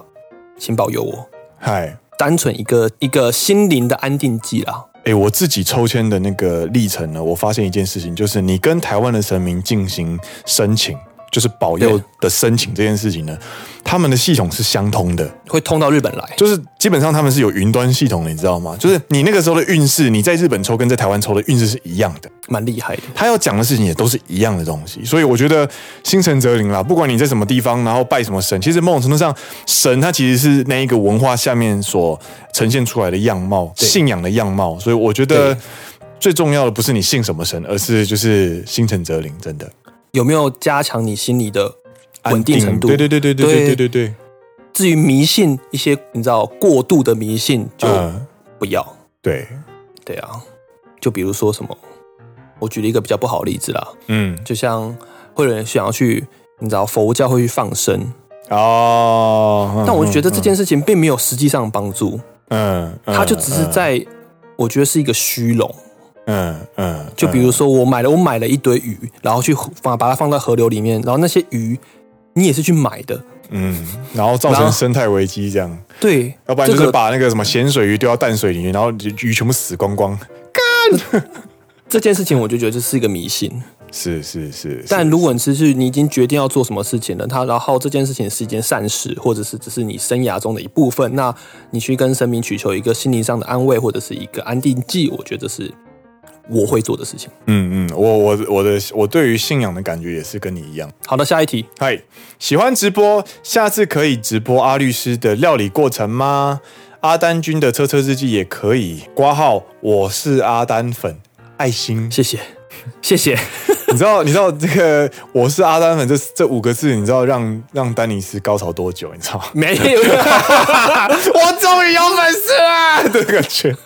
请保佑我，嗨。单纯一个一个心灵的安定剂啦。哎，我自己抽签的那个历程呢，我发现一件事情，就是你跟台湾的神明进行申请。就是保佑的申请这件事情呢，他们的系统是相通的，会通到日本来。就是基本上他们是有云端系统的，你知道吗？就是你那个时候的运势，你在日本抽跟在台湾抽的运势是一样的，蛮厉害的。他要讲的事情也都是一样的东西，所以我觉得心诚则灵啦。不管你在什么地方，然后拜什么神，其实某种程度上，神它其实是那一个文化下面所呈现出来的样貌，信仰的样貌。所以我觉得最重要的不是你信什么神，而是就是心诚则灵，真的。有没有加强你心里的稳定程度？对对对对对对对对对。至于迷信一些，你知道过度的迷信就不要。嗯、对对啊，就比如说什么，我举了一个比较不好的例子啦。嗯，就像会有人想要去，你知道佛教会去放生哦，但我觉得这件事情并没有实际上帮助。嗯，它就只是在，我觉得是一个虚荣。嗯嗯，就比如说我买了我买了一堆鱼，然后去放把它放在河流里面，然后那些鱼你也是去买的，嗯，然后造成生态危机这样，对，要不然就是把那个什么咸水鱼丢到淡水里面，然后鱼全部死光光。干，[laughs] 这件事情我就觉得这是一个迷信，是是是。但如果你是你已经决定要做什么事情了，他然后这件事情是一件善事，或者是只是你生涯中的一部分，那你去跟神明祈求一个心灵上的安慰，或者是一个安定剂，我觉得是。我会做的事情，嗯嗯，我我我的我对于信仰的感觉也是跟你一样。好的，下一题，嗨，喜欢直播，下次可以直播阿律师的料理过程吗？阿丹君的车车日记也可以挂号，我是阿丹粉，爱心，谢谢，[laughs] 谢谢。你知道你知道这个我是阿丹粉这这五个字，你知道让让丹尼斯高潮多久？你知道吗？没有，[laughs] 我终于有粉丝了，这个感觉。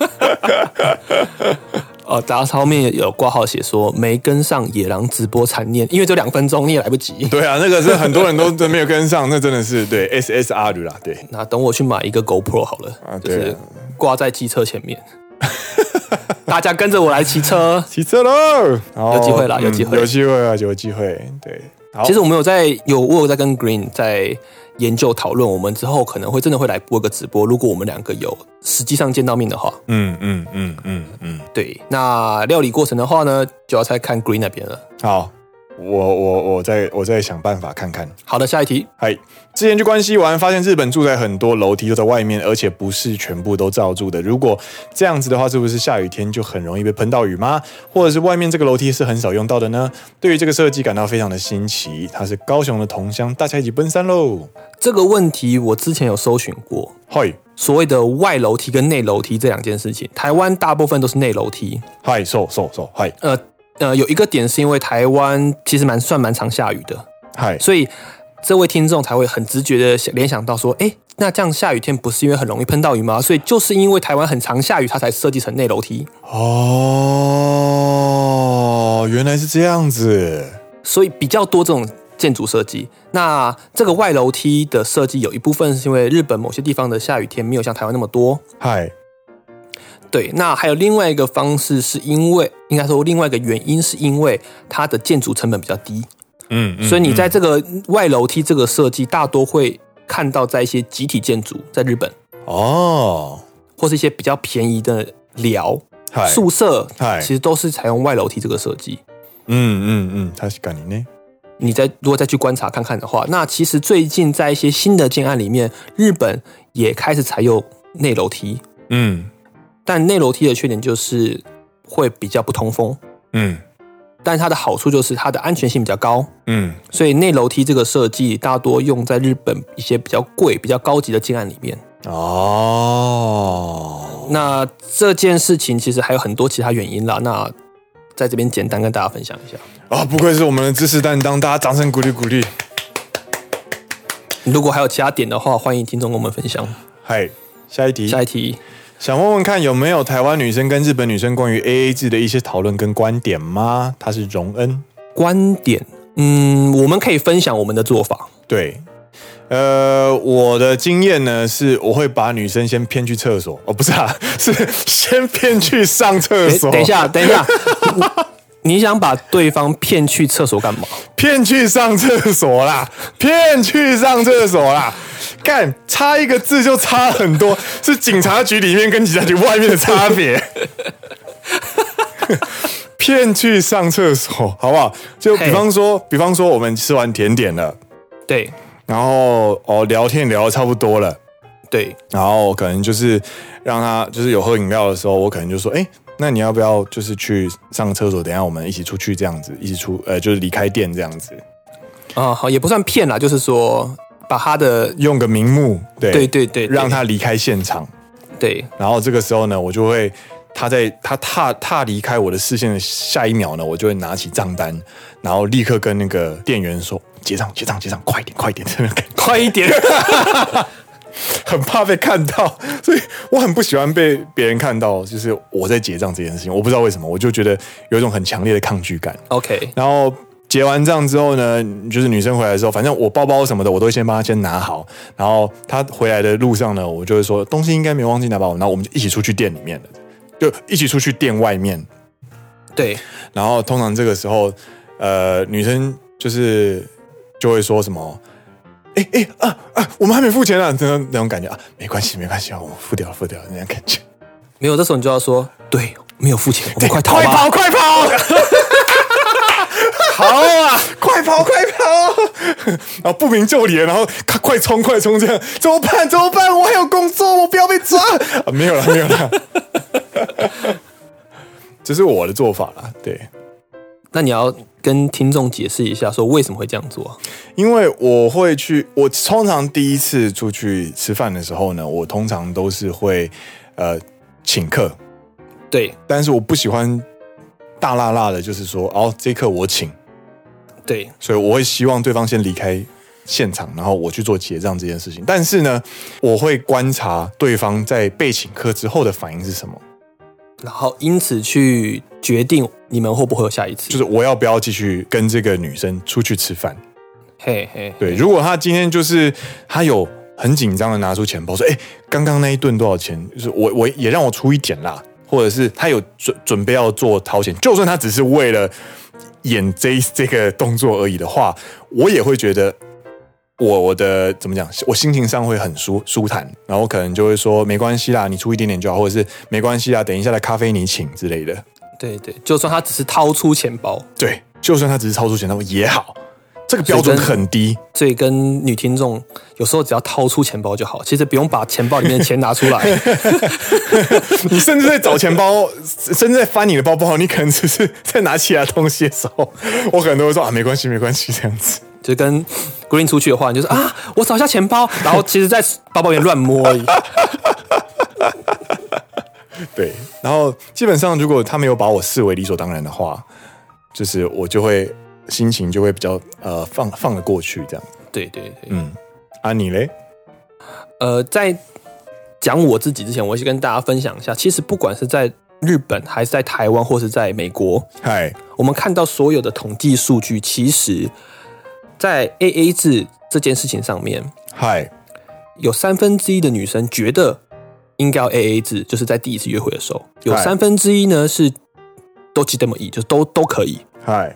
呃，大家后面有挂号写说没跟上野狼直播残念，因为这两分钟你也来不及。[laughs] 对啊，那个是很多人都都没有跟上，[laughs] 那真的是对 SSR 啦。对，那等我去买一个 GoPro 好了，啊、就是挂在机车前面，[laughs] 大家跟着我来骑车，骑车喽！有机会啦，有机会，有机会啊，有机会。对，其实我们有在有我有在跟 Green 在。研究讨论，我们之后可能会真的会来播个直播。如果我们两个有实际上见到面的话，嗯嗯嗯嗯嗯，对。那料理过程的话呢，就要再看 Green 那边了。好。我我我再我再想办法看看。好的，下一题。嗨，之前去关西玩，发现日本住宅很多楼梯都在外面，而且不是全部都罩住的。如果这样子的话，是不是下雨天就很容易被喷到雨吗？或者是外面这个楼梯是很少用到的呢？对于这个设计感到非常的新奇。它是高雄的同乡，大家一起奔山喽。这个问题我之前有搜寻过。嗨，所谓的外楼梯跟内楼梯这两件事情，台湾大部分都是内楼梯。嗨，，so so so，，嗨，呃。呃，有一个点是因为台湾其实蛮算蛮常下雨的，嗨，所以这位听众才会很直觉的想联想到说，哎，那这样下雨天不是因为很容易喷到雨吗？所以就是因为台湾很常下雨，它才设计成内楼梯。哦，原来是这样子，所以比较多这种建筑设计。那这个外楼梯的设计有一部分是因为日本某些地方的下雨天没有像台湾那么多，嗨。对，那还有另外一个方式，是因为应该说另外一个原因，是因为它的建筑成本比较低，嗯，嗯，所以你在这个外楼梯这个设计，大多会看到在一些集体建筑，在日本哦，或是一些比较便宜的寮宿舍，其实都是采用外楼梯这个设计，嗯嗯嗯，它是干你呢？你再如果再去观察看看的话，那其实最近在一些新的建案里面，日本也开始采用内楼梯，嗯。但内楼梯的缺点就是会比较不通风，嗯，但它的好处就是它的安全性比较高，嗯，所以内楼梯这个设计大多用在日本一些比较贵、比较高级的建案里面。哦，那这件事情其实还有很多其他原因啦。那在这边简单跟大家分享一下。啊，不愧是我们的知识担当，大家掌声鼓励鼓励。如果还有其他点的话，欢迎听众跟我们分享。嗨，下一题，下一题。想问问看有没有台湾女生跟日本女生关于 AA 制的一些讨论跟观点吗？他是荣恩。观点，嗯，我们可以分享我们的做法。对，呃，我的经验呢是，我会把女生先骗去厕所。哦，不是啊，是先骗去上厕所。等一下，等一下。[laughs] 你想把对方骗去厕所干嘛？骗去上厕所啦！骗去上厕所啦！干，差一个字就差很多，是警察局里面跟警察局外面的差别。[laughs] 骗去上厕所，好不好？就比方说，比方说，我们吃完甜点了，对，然后哦，聊天聊的差不多了，对，然后可能就是让他就是有喝饮料的时候，我可能就说，哎。那你要不要就是去上个厕所？等一下我们一起出去这样子，一起出呃，就是离开店这样子。啊，好，也不算骗啦，就是说把他的用个名目，对对对对，让他离开现场。对，然后这个时候呢，我就会他在他踏踏离开我的视线的下一秒呢，我就会拿起账单，然后立刻跟那个店员说结账结账结账，快一点快一点，快一点。[laughs] 很怕被看到，所以我很不喜欢被别人看到，就是我在结账这件事情。我不知道为什么，我就觉得有一种很强烈的抗拒感。OK，然后结完账之后呢，就是女生回来的时候，反正我包包什么的，我都会先帮她先拿好。然后她回来的路上呢，我就会说东西应该没忘记拿吧，然后我们就一起出去店里面了，就一起出去店外面。对，然后通常这个时候，呃，女生就是就会说什么。哎哎啊啊！我们还没付钱啊，那种那种感觉啊，没关系没关系啊，我们付掉了付掉了那种感觉。没有，这时候你就要说，对，没有付钱，我们快逃快跑快跑！好 [laughs] 啊，[laughs] 快跑快跑！[laughs] 然后不明就里，然后快冲快冲，这样怎么办怎么办？我还有工作，我不要被抓啊！没有了没有了，这是我的做法啦，对。那你要跟听众解释一下，说为什么会这样做？因为我会去，我通常第一次出去吃饭的时候呢，我通常都是会呃请客，对，但是我不喜欢大辣辣的，就是说哦，这客我请，对，所以我会希望对方先离开现场，然后我去做结账这件事情。但是呢，我会观察对方在被请客之后的反应是什么。然后因此去决定你们会不会有下一次，就是我要不要继续跟这个女生出去吃饭？嘿嘿，对，如果他今天就是他有很紧张的拿出钱包说，哎，刚刚那一顿多少钱？就是我我也让我出一点啦，或者是他有准准备要做掏钱，就算他只是为了演这这个动作而已的话，我也会觉得。我我的怎么讲？我心情上会很舒舒坦，然后可能就会说没关系啦，你出一点点就好，或者是没关系啦，等一下的咖啡你请之类的。对对，就算他只是掏出钱包，对，就算他只是掏出钱包也好，这个标准很低。所以跟女听众有时候只要掏出钱包就好，其实不用把钱包里面的钱拿出来。你 [laughs] 甚至在找钱包，[laughs] 甚至在翻你的包包，你可能只是在拿其他东西的时候，[laughs] 我可能都会说啊，没关系，没关系，这样子。就跟 Green 出去的话，你就是啊，我找一下钱包，然后其实在包包里面乱摸而已。[laughs] 对，然后基本上如果他没有把我视为理所当然的话，就是我就会心情就会比较呃放放得过去这样。对对对，嗯，啊你嘞？呃，在讲我自己之前，我先跟大家分享一下，其实不管是在日本还是在台湾或是在美国，嗨，我们看到所有的统计数据，其实。在 AA 制这件事情上面，嗨，有三分之一的女生觉得应该要 AA 制，就是在第一次约会的时候，有三分之一呢是都记得么意，就是都都可以，嗨。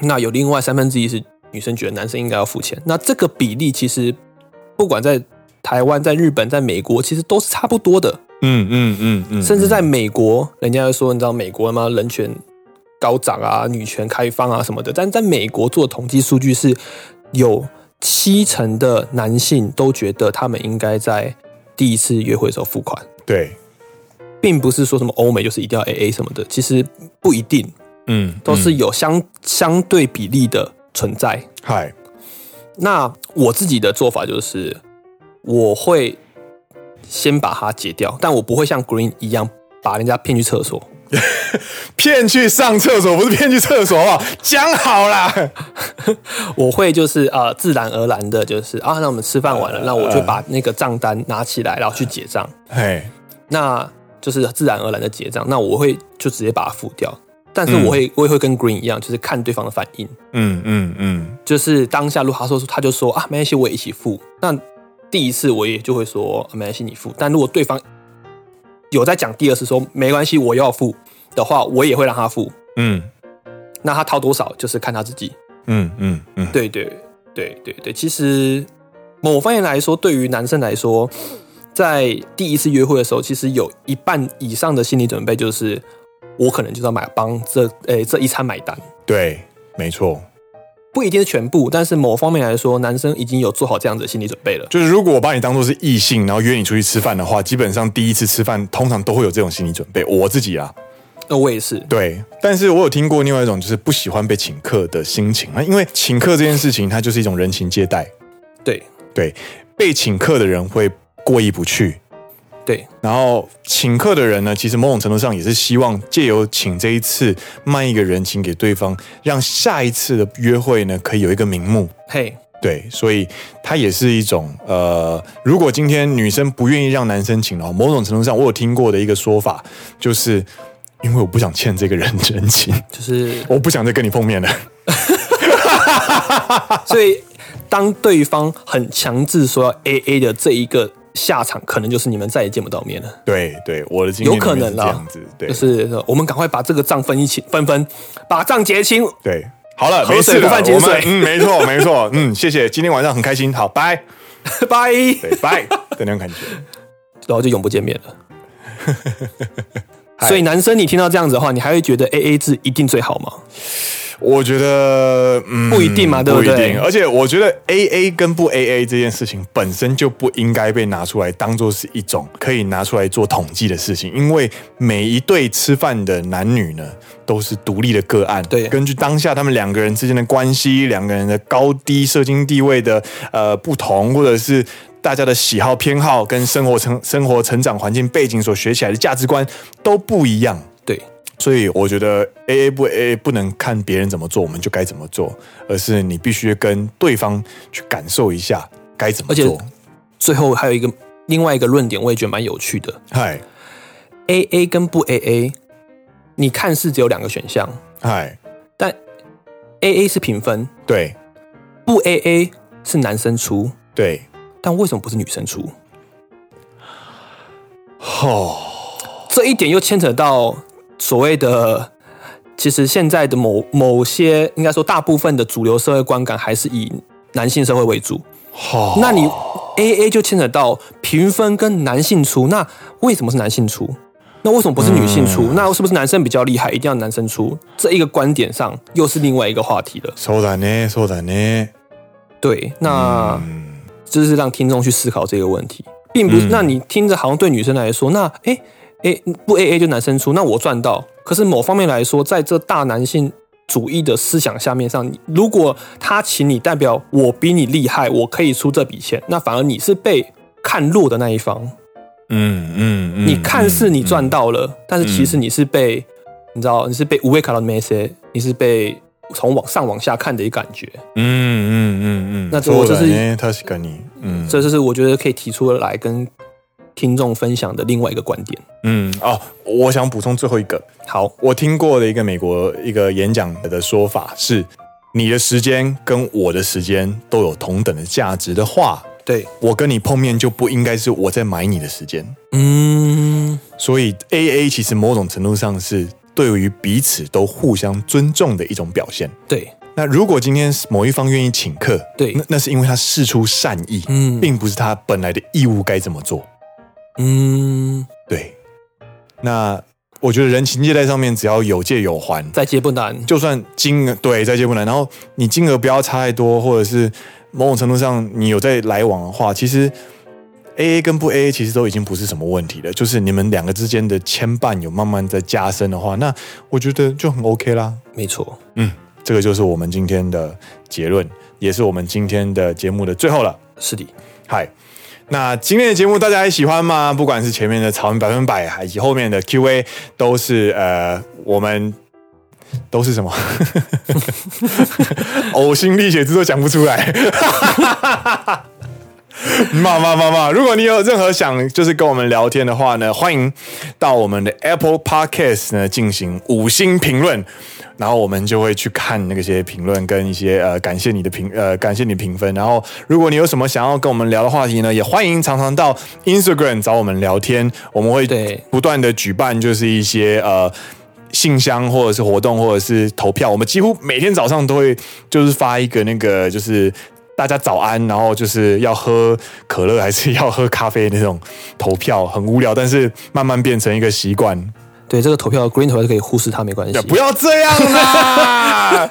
那有另外三分之一是女生觉得男生应该要付钱，那这个比例其实不管在台湾、在日本、在美国，其实都是差不多的。嗯嗯嗯嗯，甚至在美国，人家会说，你知道美国吗？人权。高涨啊，女权开放啊什么的，但在美国做统计数据是有七成的男性都觉得他们应该在第一次约会的时候付款。对，并不是说什么欧美就是一定要 AA 什么的，其实不一定，嗯，都是有相相对比例的存在。嗨，那我自己的做法就是我会先把它解掉，但我不会像 Green 一样把人家骗去厕所。[laughs] 骗去上厕所不是骗去厕所好不好？讲好啦，我会就是呃自然而然的，就是啊，那我们吃饭完了，那我就把那个账单拿起来，然后去结账。嘿，那就是自然而然的结账。那我会就直接把它付掉，但是我会、嗯、我也会跟 Green 一样，就是看对方的反应。嗯嗯嗯，就是当下如果他说他就说啊没关系，我也一起付。那第一次我也就会说没关系，你付。但如果对方有在讲第二次说没关系，我要付的话，我也会让他付。嗯，那他掏多少就是看他自己。嗯嗯嗯，对对对对对，其实某方面来说，对于男生来说，在第一次约会的时候，其实有一半以上的心理准备就是，我可能就要买帮这诶这一餐买单。对，没错，不一定是全部，但是某方面来说，男生已经有做好这样子的心理准备了。就是如果我把你当做是异性，然后约你出去吃饭的话，基本上第一次吃饭通常都会有这种心理准备。我自己啊。那我也是，对，但是我有听过另外一种，就是不喜欢被请客的心情啊，因为请客这件事情，它就是一种人情接待，对对，被请客的人会过意不去，对，然后请客的人呢，其实某种程度上也是希望借由请这一次卖一个人情给对方，让下一次的约会呢可以有一个名目，嘿对，所以它也是一种呃，如果今天女生不愿意让男生请的话，某种程度上我有听过的一个说法就是。因为我不想欠这个人真情，就是我不想再跟你碰面了。[laughs] 所以，当对方很强制说要 A A 的这一个下场，可能就是你们再也见不到面了。对对，我的经验有可能这样子，对，就是我们赶快把这个账分一起分分，把账结清。对，好了，没事，不犯井水。嗯，没错没错，嗯，[laughs] 谢谢，今天晚上很开心，好，拜拜拜，这种感觉，然后就永不见面了。[laughs] 所以男生，你听到这样子的话，你还会觉得 A A 制一定最好吗？我觉得，嗯，不一定嘛，对不对？不一定。而且我觉得 A A 跟不 A A 这件事情本身就不应该被拿出来当做是一种可以拿出来做统计的事情，因为每一对吃饭的男女呢，都是独立的个案。对，根据当下他们两个人之间的关系、两个人的高低、社经地位的呃不同，或者是。大家的喜好偏好跟生活成生活成长环境背景所学起来的价值观都不一样，对，所以我觉得 A A 不 A A 不能看别人怎么做我们就该怎么做，而是你必须跟对方去感受一下该怎么做。最后还有一个另外一个论点，我也觉得蛮有趣的。嗨，A A 跟不 A A，你看似只有两个选项，嗨，但 A A 是平分，对，不 A A 是男生出，对。但为什么不是女生出？哦，这一点又牵扯到所谓的，其实现在的某某些，应该说大部分的主流社会观感还是以男性社会为主。哦，那你 AA 就牵扯到平分跟男性出，那为什么是男性出？那为什么不是女性出？嗯，那是不是男生比较厉害，一定要男生出？这一个观点上又是另外一个话题了。そうだね，そうだね。对，那。嗯就是让听众去思考这个问题，并不是。那你听着好像对女生来说，那哎 哎不 A A 就男生出，那我赚到。可是某方面来说，在这大男性主义的思想下面上，如果他请你，代表我比你厉害，我可以出这笔钱，那反而你是被看弱的那一方。嗯嗯嗯，你看似你赚到了，但是其实你是被，你知道你是被无畏卡到没些，你是被。从往上往下看的一个感觉，嗯嗯嗯嗯，那这我就是他是跟你，嗯，这就是我觉得可以提出来跟听众分享的另外一个观点，嗯哦，我想补充最后一个，好，我听过的一个美国一个演讲的说法是，你的时间跟我的时间都有同等的价值的话，对，我跟你碰面就不应该是我在买你的时间，嗯，所以 AA 其实某种程度上是。对于彼此都互相尊重的一种表现。对，那如果今天某一方愿意请客，对，那那是因为他事出善意，嗯，并不是他本来的义务该这么做。嗯，对。那我觉得人情借贷上面只要有借有还，再借不难。就算金额对再借不难，然后你金额不要差太多，或者是某种程度上你有在来往的话，其实。A A 跟不 A A 其实都已经不是什么问题了，就是你们两个之间的牵绊有慢慢在加深的话，那我觉得就很 OK 啦。没错，嗯，这个就是我们今天的结论，也是我们今天的节目的最后了。是的，嗨，那今天的节目大家还喜欢吗？不管是前面的草莓百分百，还是后面的 Q A，都是呃，我们都是什么？[laughs] 呕心沥血之都讲不出来。嘛嘛嘛嘛！如果你有任何想就是跟我们聊天的话呢，欢迎到我们的 Apple Podcast 呢进行五星评论，然后我们就会去看那些评论跟一些呃感谢你的评呃感谢你评分。然后如果你有什么想要跟我们聊的话题呢，也欢迎常常到 Instagram 找我们聊天，我们会不断的举办就是一些呃信箱或者是活动或者是投票，我们几乎每天早上都会就是发一个那个就是。大家早安，然后就是要喝可乐还是要喝咖啡那种投票，很无聊，但是慢慢变成一个习惯。对，这个投票，Green 投票是可以忽视它，没关系。不要这样啦！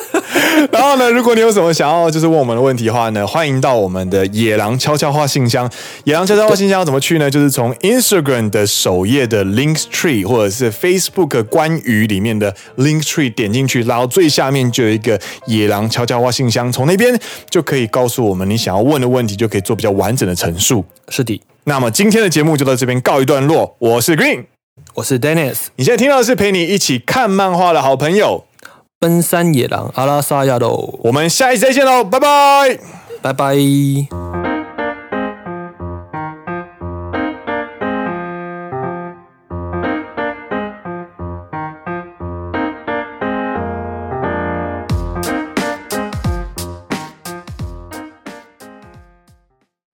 [laughs] 然后呢，如果你有什么想要就是问我们的问题的话呢，欢迎到我们的野狼悄悄话信箱。野狼悄悄话信箱要怎么去呢？就是从 Instagram 的首页的 Link Tree，或者是 Facebook 关于里面的 Link Tree 点进去，然后最下面就有一个野狼悄悄话信箱，从那边就可以告诉我们你想要问的问题，就可以做比较完整的陈述。是的。那么今天的节目就到这边告一段落。我是 Green。我是 Dennis，你现在听到的是陪你一起看漫画的好朋友——奔山野狼阿拉萨亚喽。我们下一期再见喽，拜拜，拜拜。